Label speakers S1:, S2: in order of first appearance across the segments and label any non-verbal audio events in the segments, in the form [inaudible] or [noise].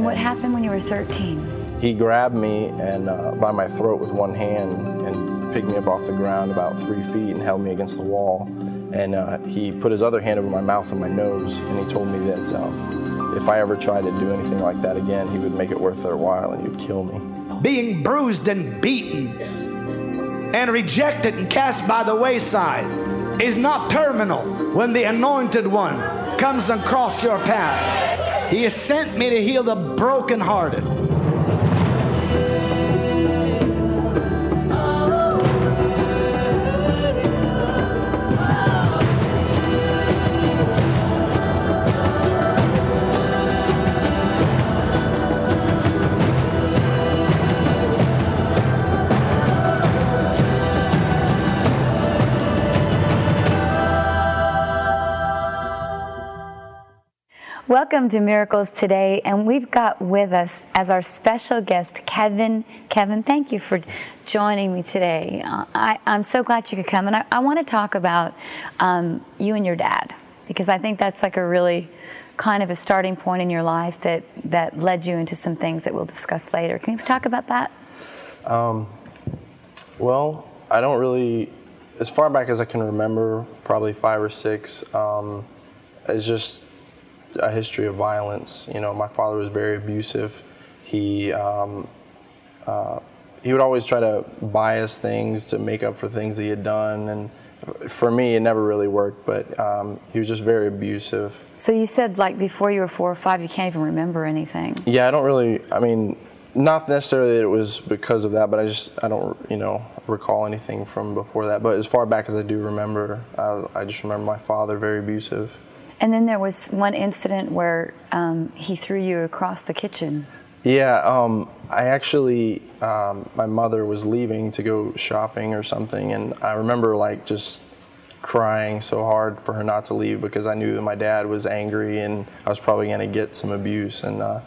S1: And what happened when you were 13?
S2: He grabbed me and uh, by my throat with one hand and picked me up off the ground about three feet and held me against the wall. And uh, he put his other hand over my mouth and my nose, and he told me that um, if I ever tried to do anything like that again, he would make it worth their while and he would kill me.
S3: Being bruised and beaten and rejected and cast by the wayside is not terminal when the anointed one comes across your path. He has sent me to heal the brokenhearted.
S1: Welcome to Miracles Today, and we've got with us as our special guest Kevin. Kevin, thank you for joining me today. Uh, I, am so glad you could come, and I, I want to talk about um, you and your dad because I think that's like a really kind of a starting point in your life that that led you into some things that we'll discuss later. Can you talk about that? Um,
S2: well, I don't really, as far back as I can remember, probably five or six. Um, it's just a history of violence. You know, my father was very abusive. He um, uh, he would always try to us things to make up for things that he had done, and for me, it never really worked. But um, he was just very abusive.
S1: So you said like before you were four or five, you can't even remember anything.
S2: Yeah, I don't really. I mean, not necessarily that it was because of that, but I just I don't you know recall anything from before that. But as far back as I do remember, I, I just remember my father very abusive.
S1: And then there was one incident where um, he threw you across the kitchen.
S2: Yeah, um, I actually, um, my mother was leaving to go shopping or something, and I remember like just crying so hard for her not to leave because I knew that my dad was angry and I was probably going to get some abuse. And uh,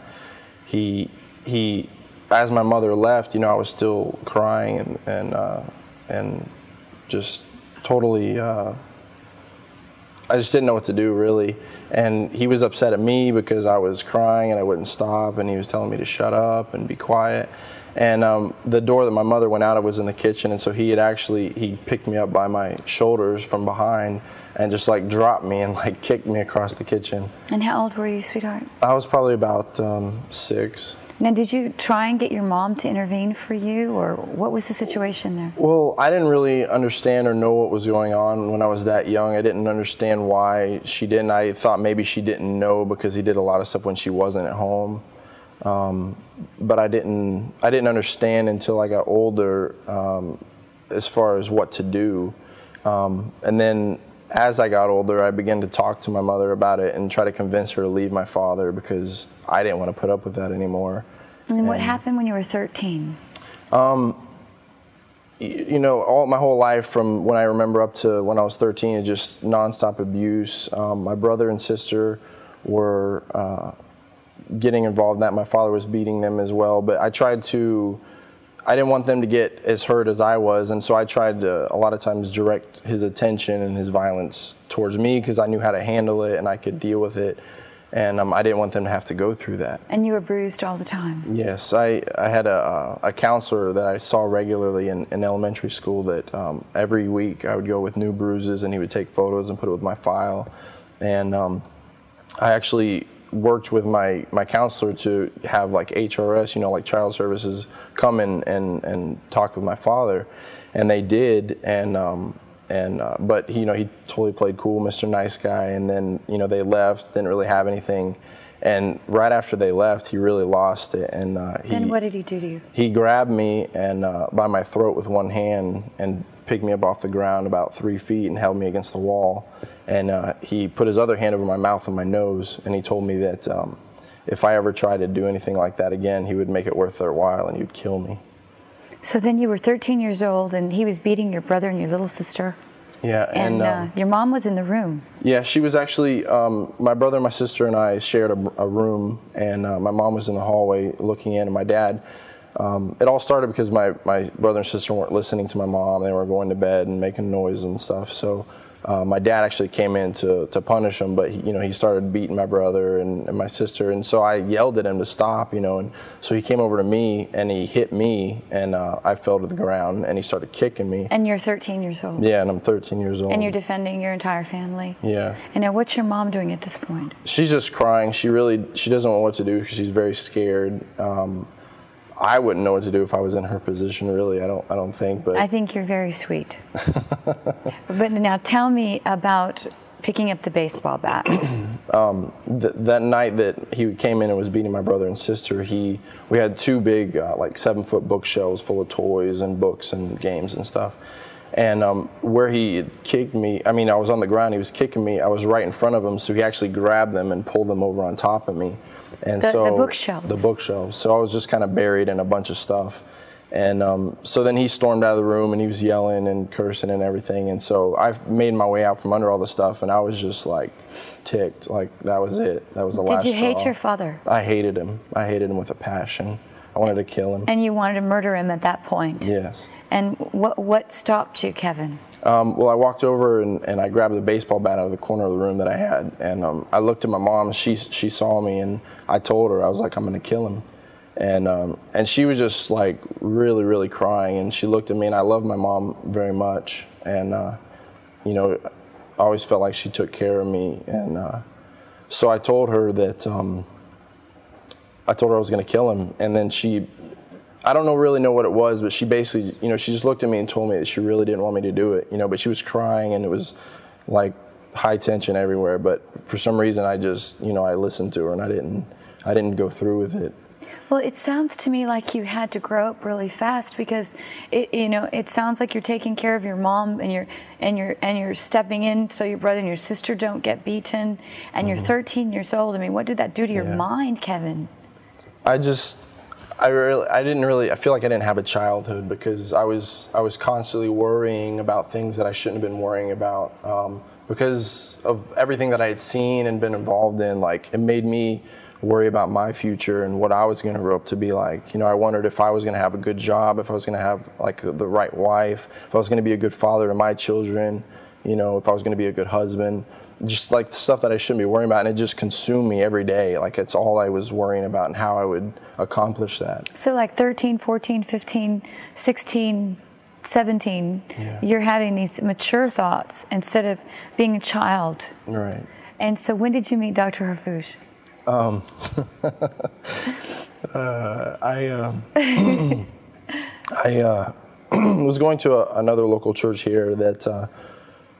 S2: he, he, as my mother left, you know, I was still crying and and uh, and just totally. Uh, I just didn't know what to do really. And he was upset at me because I was crying and I wouldn't stop, and he was telling me to shut up and be quiet. And um, the door that my mother went out of was in the kitchen, and so he had actually he picked me up by my shoulders from behind and just like dropped me and like kicked me across the kitchen.
S1: And how old were you, sweetheart?
S2: I was probably about um, six.
S1: Now, did you try and get your mom to intervene for you, or what was the situation there?
S2: Well, I didn't really understand or know what was going on when I was that young. I didn't understand why she didn't. I thought maybe she didn't know because he did a lot of stuff when she wasn't at home. Um, but I didn't. I didn't understand until I got older, um, as far as what to do. Um, and then as I got older, I began to talk to my mother about it and try to convince her to leave my father because I didn't want to put up with that anymore.
S1: And then what happened when you were 13?
S2: Um, you know, all my whole life from when I remember up to when I was 13 is just nonstop abuse. Um, my brother and sister were uh, getting involved in that. My father was beating them as well. But I tried to I didn't want them to get as hurt as I was, and so I tried to a lot of times direct his attention and his violence towards me because I knew how to handle it and I could deal with it, and um, I didn't want them to have to go through that.
S1: And you were bruised all the time.
S2: Yes, I, I had a, a counselor that I saw regularly in, in elementary school that um, every week I would go with new bruises and he would take photos and put it with my file, and um, I actually worked with my, my counselor to have like HRS, you know, like child services, come and, and, and talk with my father. And they did. And, um, and uh, but he, you know, he totally played cool, Mr. Nice Guy. And then, you know, they left, didn't really have anything. And right after they left, he really lost it. And uh, he,
S1: then what did he do to you?
S2: He grabbed me and uh, by my throat with one hand and picked me up off the ground about three feet and held me against the wall. And uh, he put his other hand over my mouth and my nose, and he told me that um, if I ever tried to do anything like that again, he would make it worth their while and he'd kill me.
S1: So then you were 13 years old, and he was beating your brother and your little sister.
S2: Yeah,
S1: and, and uh, um, your mom was in the room.
S2: Yeah, she was actually. Um, my brother, my sister, and I shared a, a room, and uh, my mom was in the hallway looking in, and my dad um, it all started because my, my brother and sister weren't listening to my mom. They were going to bed and making noise and stuff. So uh, my dad actually came in to, to punish him, but he, you know he started beating my brother and, and, my sister, and so I yelled at him to stop, you know, and so he came over to me and he hit me, and uh, I fell to the ground, and he started kicking me.
S1: And you're 13 years old.
S2: Yeah, and I'm 13 years old.
S1: And you're defending your entire family.
S2: Yeah.
S1: And now, what's your mom doing at this point?
S2: She's just crying. She really she doesn't know what to do. because She's very scared. Um, I wouldn't know what to do if I was in her position. Really, I don't. I don't think. But
S1: I think you're very sweet. [laughs] but now tell me about picking up the baseball bat. [clears throat]
S2: um, th- that night that he came in and was beating my brother and sister, he we had two big uh, like seven foot bookshelves full of toys and books and games and stuff. And um, where he kicked me, I mean, I was on the ground. He was kicking me. I was right in front of him, so he actually grabbed them and pulled them over on top of me. And
S1: the,
S2: so
S1: the bookshelves.
S2: The bookshelves. So I was just kind of buried in a bunch of stuff. And um, so then he stormed out of the room and he was yelling and cursing and everything. And so I made my way out from under all the stuff, and I was just like ticked. Like that was it. That was the
S1: Did
S2: last.
S1: Did you hate
S2: straw.
S1: your father?
S2: I hated him. I hated him with a passion. I wanted to kill him.
S1: And you wanted to murder him at that point.
S2: Yes.
S1: And what what stopped you, Kevin?
S2: Um, well, I walked over and, and I grabbed the baseball bat out of the corner of the room that I had, and um, I looked at my mom. She she saw me, and I told her I was like, I'm gonna kill him, and um, and she was just like really really crying, and she looked at me, and I love my mom very much, and uh, you know, I always felt like she took care of me, and uh, so I told her that um, I told her I was gonna kill him, and then she I don't know really know what it was, but she basically, you know, she just looked at me and told me that she really didn't want me to do it, you know, but she was crying and it was like high tension everywhere. But for some reason, I just, you know, I listened to her and I didn't, I didn't go through with it.
S1: Well, it sounds to me like you had to grow up really fast because, it, you know, it sounds like you're taking care of your mom and you're and you're and you're stepping in so your brother and your sister don't get beaten, and mm-hmm. you're 13 years old. I mean, what did that do to your yeah. mind, Kevin?
S2: I just I really, I didn't really. I feel like I didn't have a childhood because I was, I was constantly worrying about things that I shouldn't have been worrying about um, because of everything that I had seen and been involved in. Like it made me worry about my future and what I was going to grow up to be like. You know, I wondered if I was going to have a good job, if I was going to have like the right wife, if I was going to be a good father to my children. You know, if I was going to be a good husband just like the stuff that I shouldn't be worrying about, and it just consumed me every day. Like it's all I was worrying about and how I would accomplish that.
S1: So, like 13, 14, 15, 16, 17, yeah. you're having these mature thoughts instead of being a child.
S2: Right.
S1: And so, when did you meet Dr. Harfouche?
S2: Um, [laughs] [laughs] uh, I, um, [clears throat] I uh, [clears throat] was going to a, another local church here that.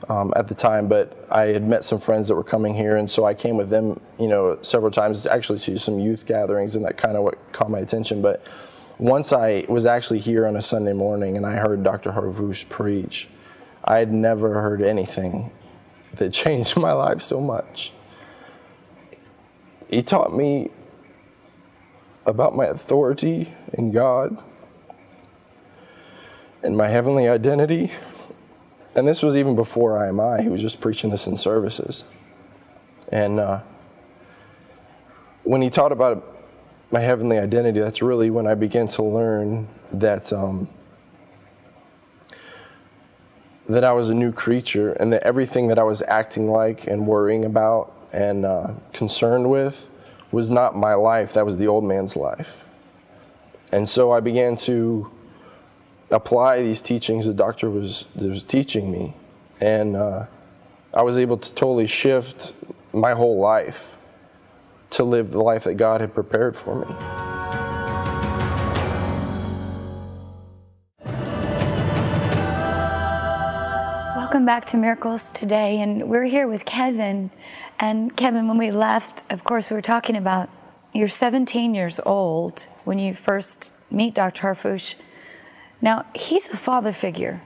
S2: Um, at the time, but I had met some friends that were coming here, and so I came with them, you know, several times, actually to some youth gatherings, and that kind of what caught my attention. But once I was actually here on a Sunday morning and I heard Dr. Harfouche preach, I had never heard anything that [laughs] changed my life so much. He taught me about my authority in God and my heavenly identity and this was even before IMI. He was just preaching this in services. And uh, when he taught about my heavenly identity, that's really when I began to learn that um, that I was a new creature, and that everything that I was acting like and worrying about and uh, concerned with was not my life. That was the old man's life. And so I began to apply these teachings the doctor was, was teaching me. And uh, I was able to totally shift my whole life to live the life that God had prepared for me.
S1: Welcome back to Miracles Today, and we're here with Kevin. And Kevin, when we left, of course, we were talking about you're 17 years old when you first meet Dr. Harfouche now, he's a father figure.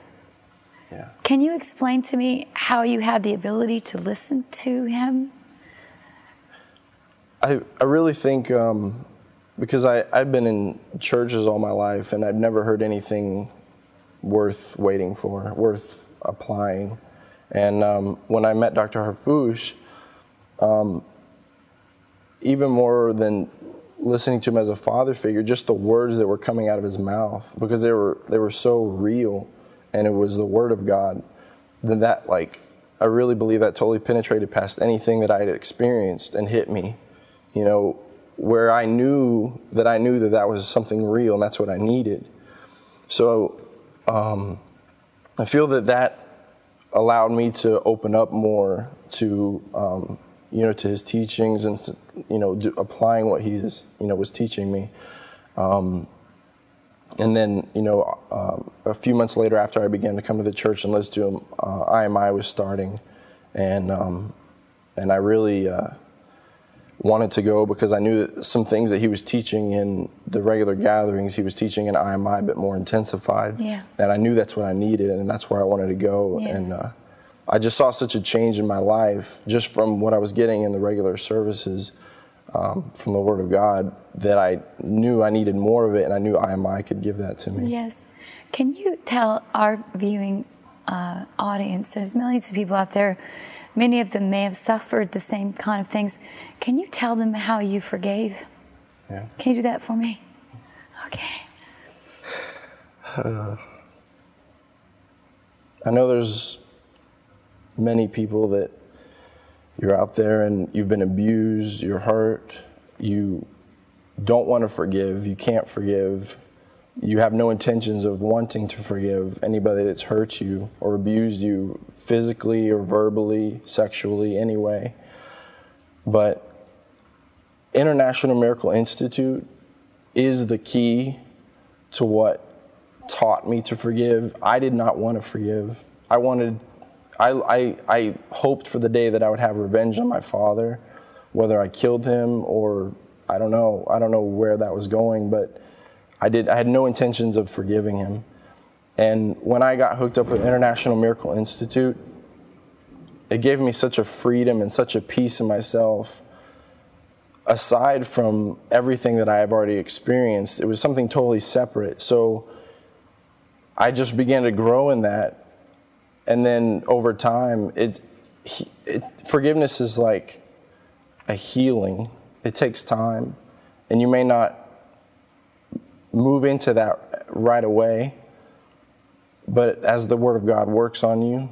S2: Yeah.
S1: Can you explain to me how you had the ability to listen to him?
S2: I, I really think um, because I, I've been in churches all my life and I've never heard anything worth waiting for, worth applying. And um, when I met Dr. Harfouche, um, even more than listening to him as a father figure, just the words that were coming out of his mouth, because they were they were so real, and it was the word of God. Then that like I really believe that totally penetrated past anything that I had experienced and hit me. You know, where I knew that I knew that that was something real and that's what I needed. So um, I feel that that allowed me to open up more to um, you know to his teachings and to, you know do, applying what he's you know was teaching me. Um, and then you know um, a few months later, after I began to come to the church and listen to him, uh, IMI was starting, and um, and I really. Uh, wanted to go because I knew that some things that he was teaching in the regular gatherings, he was teaching in IMI, but more intensified.
S1: Yeah.
S2: And I knew that's what I needed, and that's where I wanted to go.
S1: Yes.
S2: And uh, I just saw such a change in my life just from what I was getting in the regular services um, from the Word of God that I knew I needed more of it, and I knew IMI could give that to me.
S1: Yes. Can you tell our viewing uh, audience, there's millions of people out there, many of them may have suffered the same kind of things. Can you tell them how you forgave?
S2: Yeah.
S1: Can you do that for me? Okay. [sighs]
S2: I know there's many people that you're out there and you've been abused, you're hurt, you don't want to forgive, you can't forgive, you have no intentions of wanting to forgive anybody that's hurt you or abused you physically or verbally, sexually, anyway. But International Miracle Institute is the key to what taught me to forgive. I did not want to forgive. I wanted, I, I, I hoped for the day that I would have revenge on my father, whether I killed him or I don't know. I don't know where that was going, but I did. I had no intentions of forgiving him. And when I got hooked up with International Miracle Institute, it gave me such a freedom and such a peace in myself. Aside from everything that I have already experienced, it was something totally separate. So I just began to grow in that. And then over time, it, it forgiveness is like a healing. It takes time. And you may not move into that right away. But as the Word of God works on you,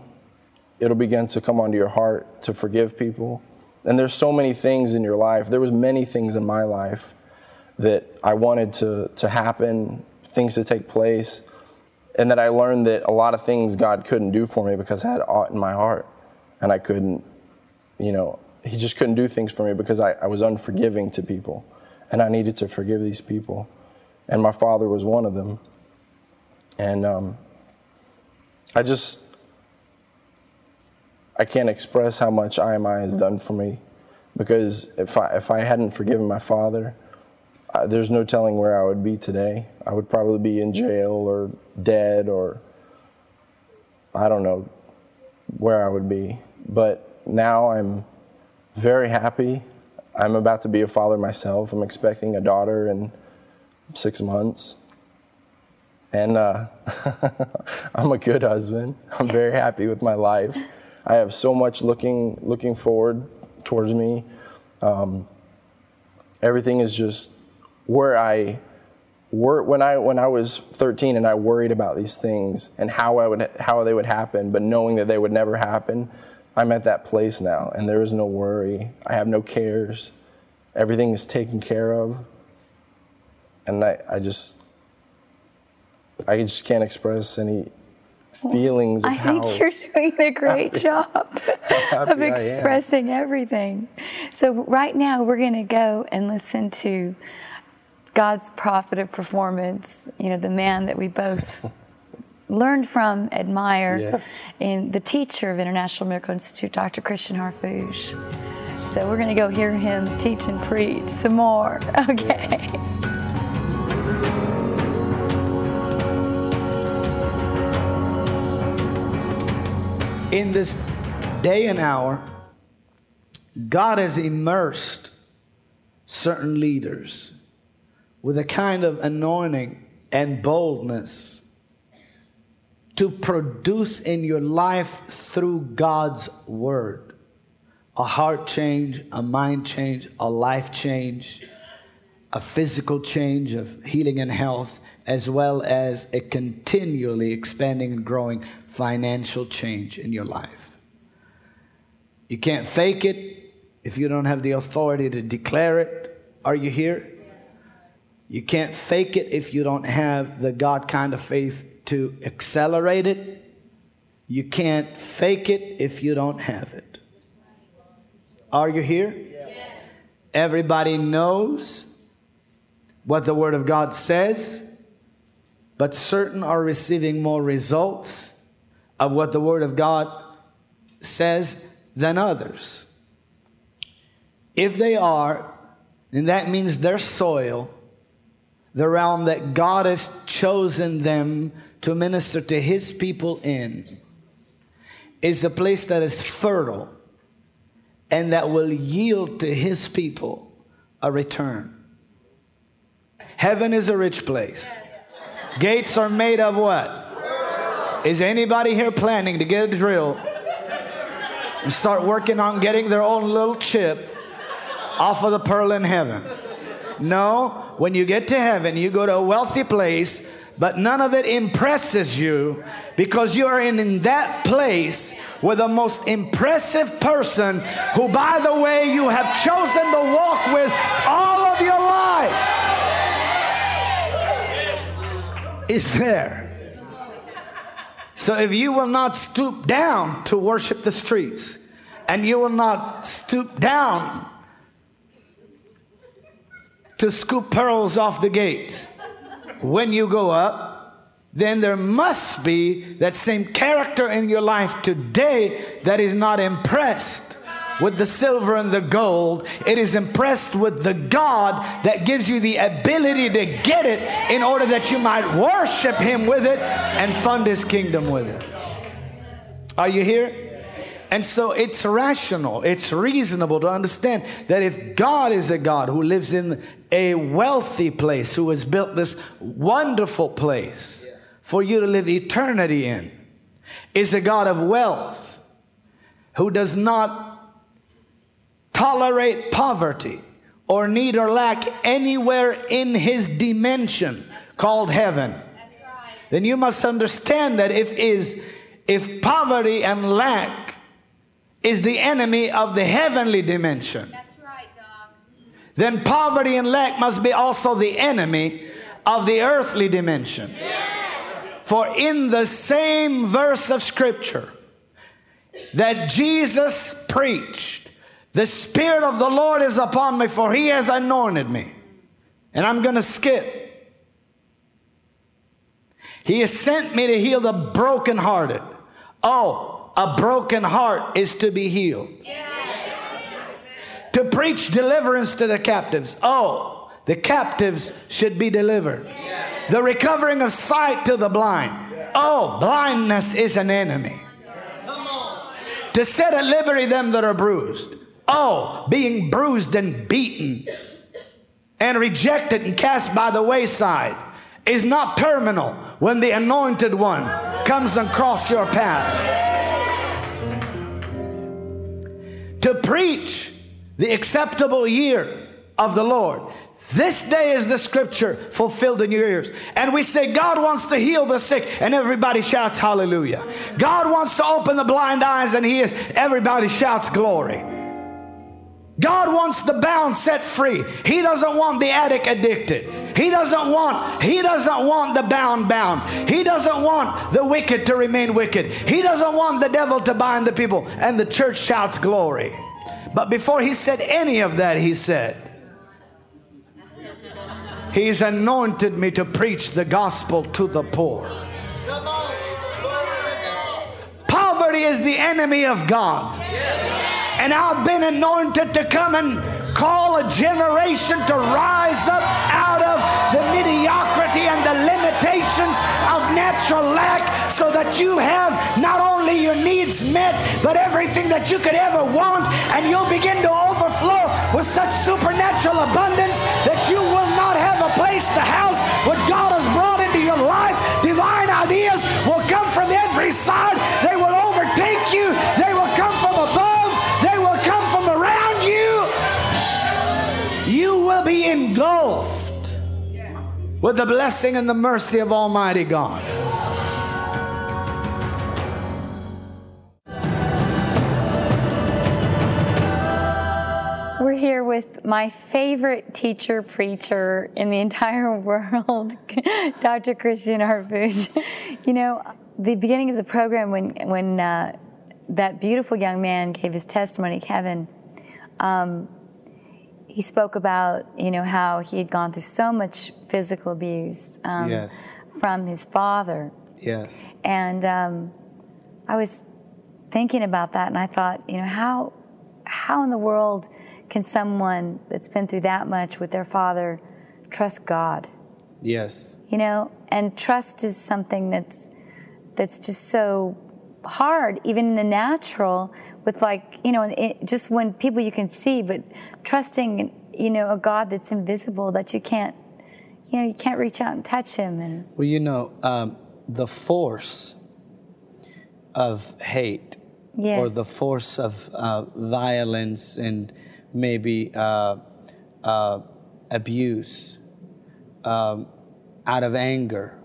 S2: it'll begin to come onto your heart to forgive people. And there's so many things in your life. There was many things in my life that I wanted to, to happen, things to take place, and that I learned that a lot of things God couldn't do for me because I had aught in my heart. And I couldn't, you know, He just couldn't do things for me because I, I was unforgiving to people. And I needed to forgive these people and my father was one of them. And um, I just, I can't express how much IMI has done for me, because if I if I hadn't forgiven my father, uh, there's no telling where I would be today. I would probably be in jail or dead or I don't know where I would be. But now I'm very happy. I'm about to be a father myself. I'm expecting a daughter in six months. And uh, [laughs] I'm a good husband. I'm very happy with my life. I have so much looking looking forward towards me. Um, everything is just where I were when I when I was 13 and I worried about these things and how I would how they would happen, but knowing that they would never happen. I'm at that place now, and there is no worry. I have no cares. Everything is taken care of and I, I just I just can't express any feelings of
S1: I think you're doing a great job [laughs] of
S2: happy I am.
S1: expressing everything. So right now we're going to go and listen to God's prophet of performance. You know, the man that we both [laughs] learned from, admire,
S2: Yes.
S1: and the teacher of International Miracle Institute, Dr. Christian Harfouche. So we're going to go hear him teach and preach some more. [laughs] Okay.
S3: in this day and hour, God has immersed certain leaders with a kind of anointing and boldness to produce in your life through God's word a heart change, a mind change, a life change, a physical change of healing and health, as well as a continually expanding and growing financial change in your life. You can't fake it if you don't have the authority to declare it. Are you here? You can't fake it if you don't have the God kind of faith to accelerate it. You can't fake it if you don't have it. Are you here? Yes. Everybody knows what the Word of God says, but certain are receiving more results of what the Word of God says than others. If they are, then that means their soil, the realm that God has chosen them to minister to His people in, is a place that is fertile and that will yield to His people a return. Heaven is a rich place. Gates are made of what? Is anybody here planning to get a drill and start working on getting their own little chip off of the pearl in heaven? No, when you get to heaven, you go to a wealthy place, but none of it impresses you because you are in, in that place with the most impressive person who, by the way, you have chosen to walk with all of your life. Is there. So if you will not stoop down to worship the streets, and you will not stoop down to scoop pearls off the gate when you go up, then there must be that same character in your life today that is not impressed with the silver and the gold. It is impressed with the God that gives you the ability to get it in order that you might worship Him with it and fund His kingdom with it. Are you here? And so it's rational, it's reasonable to understand that if God is a God who lives in a wealthy place, who has built this wonderful place for you to live eternity in, is a God of wealth, who does not tolerate poverty or need or lack anywhere in his dimension called heaven, right. then you must understand that if is if poverty and lack is the enemy of the heavenly dimension, right, then poverty and lack must be also the enemy of the earthly dimension. For in the same verse of scripture that Jesus preached, the Spirit of the Lord is upon me, for He hath anointed me. And I'm going to skip. He has sent me to heal the brokenhearted. Oh, a broken heart is to be healed. To preach deliverance to the captives. Oh, the captives should be delivered. Yes. The recovering of sight to the blind. Oh, blindness is an enemy. To set at liberty them that are bruised. Oh, being bruised and beaten and rejected and cast by the wayside is not terminal when the anointed one comes across your path. To preach the acceptable year of the Lord. This day is the scripture fulfilled in your ears. And we say, God wants to heal the sick, and everybody shouts hallelujah. God wants to open the blind eyes, and He is, everybody shouts glory. God wants the bound set free. He doesn't want the addict addicted. He doesn't want he doesn't want the bound bound. He doesn't want the wicked to remain wicked. He doesn't want the devil to bind the people and the church shouts glory. But before he said any of that he said He's anointed me to preach the gospel to the poor. Poverty is the enemy of God. And I've been anointed to come and call a generation to rise up out of the mediocrity and the limitations natural lack so that you have not only your needs met, but everything that you could ever want, and you'll begin to overflow with such supernatural abundance that you will not have a place to house what God has brought into your life. Divine ideas will come from every side, they will overtake you, they will come from above. They will come from around you. You will be engulfed with the blessing and the mercy of Almighty God.
S1: Here with my favorite teacher preacher in the entire [laughs] world, [laughs] Dr. Christian Harfouche. You know, the beginning of the program when when uh, that beautiful young man gave his testimony, Kevin. Um, he spoke about you know how he had gone through so much physical abuse um,
S3: Yes.
S1: from his father,
S3: Yes.
S1: and um, I was thinking about that, and I thought, you know, how how in the world can someone that's been through that much with their father trust God?
S3: Yes.
S1: You know, and trust is something that's that's just so hard, even in the natural, with like you know, it, just when people you can see, but trusting, you know, a God that's invisible that you can't, you know, you can't reach out and touch him, and
S3: Well, you know, um, the force of hate
S1: yes,
S3: or the force of uh, violence and maybe uh, uh, abuse um, out of anger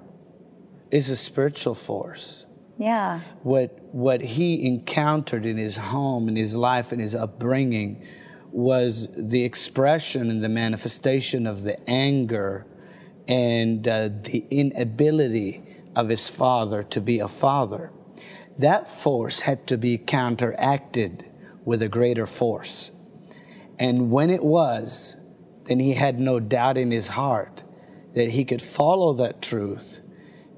S3: is a spiritual force.
S1: yeah,
S3: What, what he encountered in his home, in his life, in his upbringing was the expression and the manifestation of the anger and uh, the inability of his father to be a father. That force had to be counteracted with a greater force. And when it was, then he had no doubt in his heart that he could follow that truth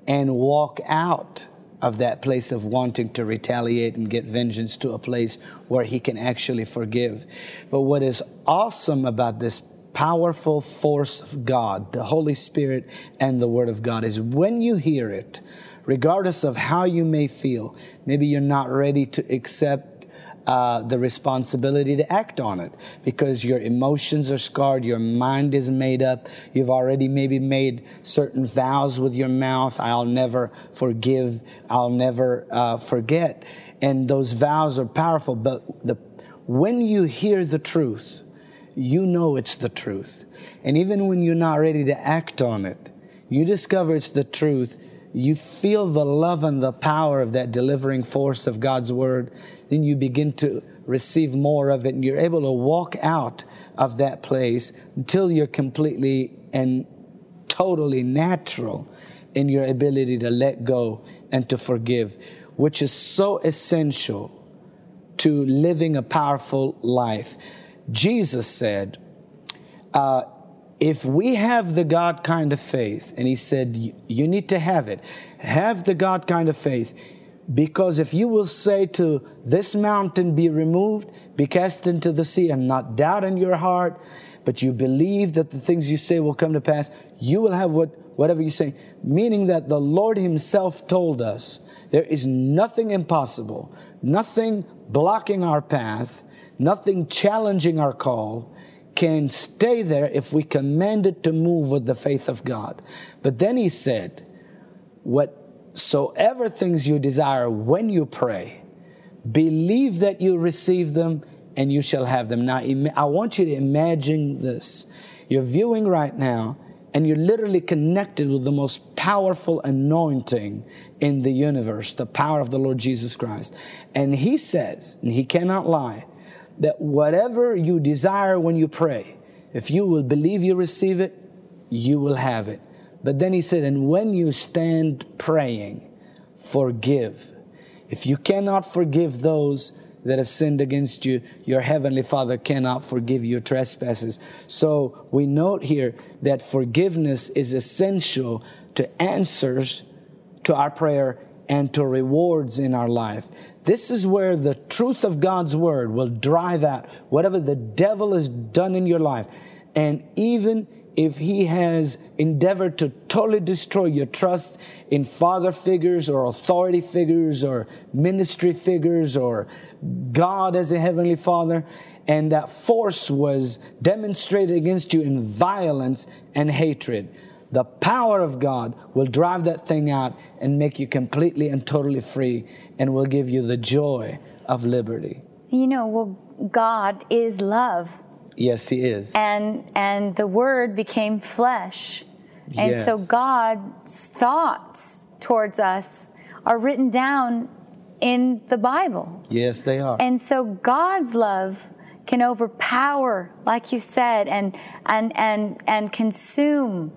S3: and walk out of that place of wanting to retaliate and get vengeance to a place where he can actually forgive. But what is awesome about this powerful force of God, the Holy Spirit and the Word of God, is when you hear it, regardless of how you may feel, maybe you're not ready to accept uh, the responsibility to act on it because your emotions are scarred, your mind is made up, you've already maybe made certain vows with your mouth I'll never forgive, I'll never uh, forget. And those vows are powerful, but the, when you hear the truth, you know it's the truth. And even when you're not ready to act on it, you discover it's the truth. You feel the love and the power of that delivering force of God's word. Then you begin to receive more of it, and you're able to walk out of that place until you're completely and totally natural in your ability to let go and to forgive, which is so essential to living a powerful life. Jesus said, uh, if we have the God kind of faith, and he said, "You- you need to have it, have the God kind of faith, because if you will say to this mountain, be removed, be cast into the sea, and not doubt in your heart, but you believe that the things you say will come to pass, you will have what, whatever you say. Meaning that the Lord Himself told us there is nothing impossible, nothing blocking our path, nothing challenging our call can stay there if we command it to move with the faith of God. But then he said, Whatsoever things you desire when you pray, believe that you receive them and you shall have them. Now, I want you to imagine this. You're viewing right now, and you're literally connected with the most powerful anointing in the universe, the power of the Lord Jesus Christ. And he says, and he cannot lie, that whatever you desire when you pray, if you will believe you receive it, you will have it. But then he said, and when you stand praying, forgive. If you cannot forgive those that have sinned against you, your heavenly Father cannot forgive your trespasses. So we note here that forgiveness is essential to answers to our prayer and to rewards in our life. This is where the truth of God's word will drive out whatever the devil has done in your life. And even if he has endeavored to totally destroy your trust in father figures or authority figures or ministry figures or God as a heavenly father, and that force was demonstrated against you in violence and hatred. The power of God will drive that thing out and make you completely and totally free and will give you the joy of liberty.
S1: You know, well, God is love,
S3: Yes, He is.
S1: and and the Word became flesh, and so God's thoughts towards us are written down in the Bible.
S3: Yes, they are.
S1: And so God's love can overpower, like you said, and and and and consume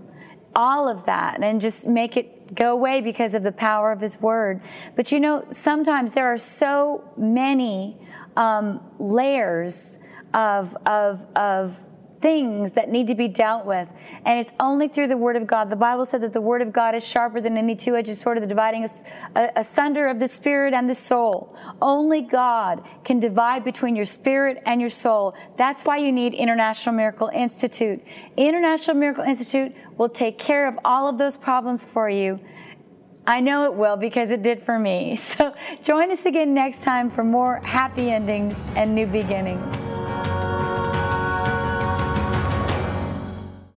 S1: all of that and just make it go away because of the power of his word. But you know, sometimes there are so many um, layers of of of things that need to be dealt with. And it's only through the Word of God. The Bible says that the Word of God is sharper than any two edged sword, of the dividing asunder of the spirit and the soul. Only God can divide between your spirit and your soul. That's why you need International Miracle Institute. International Miracle Institute will take care of all of those problems for you. I know it will because it did for me. [laughs] So join us again next time for more happy endings and new beginnings.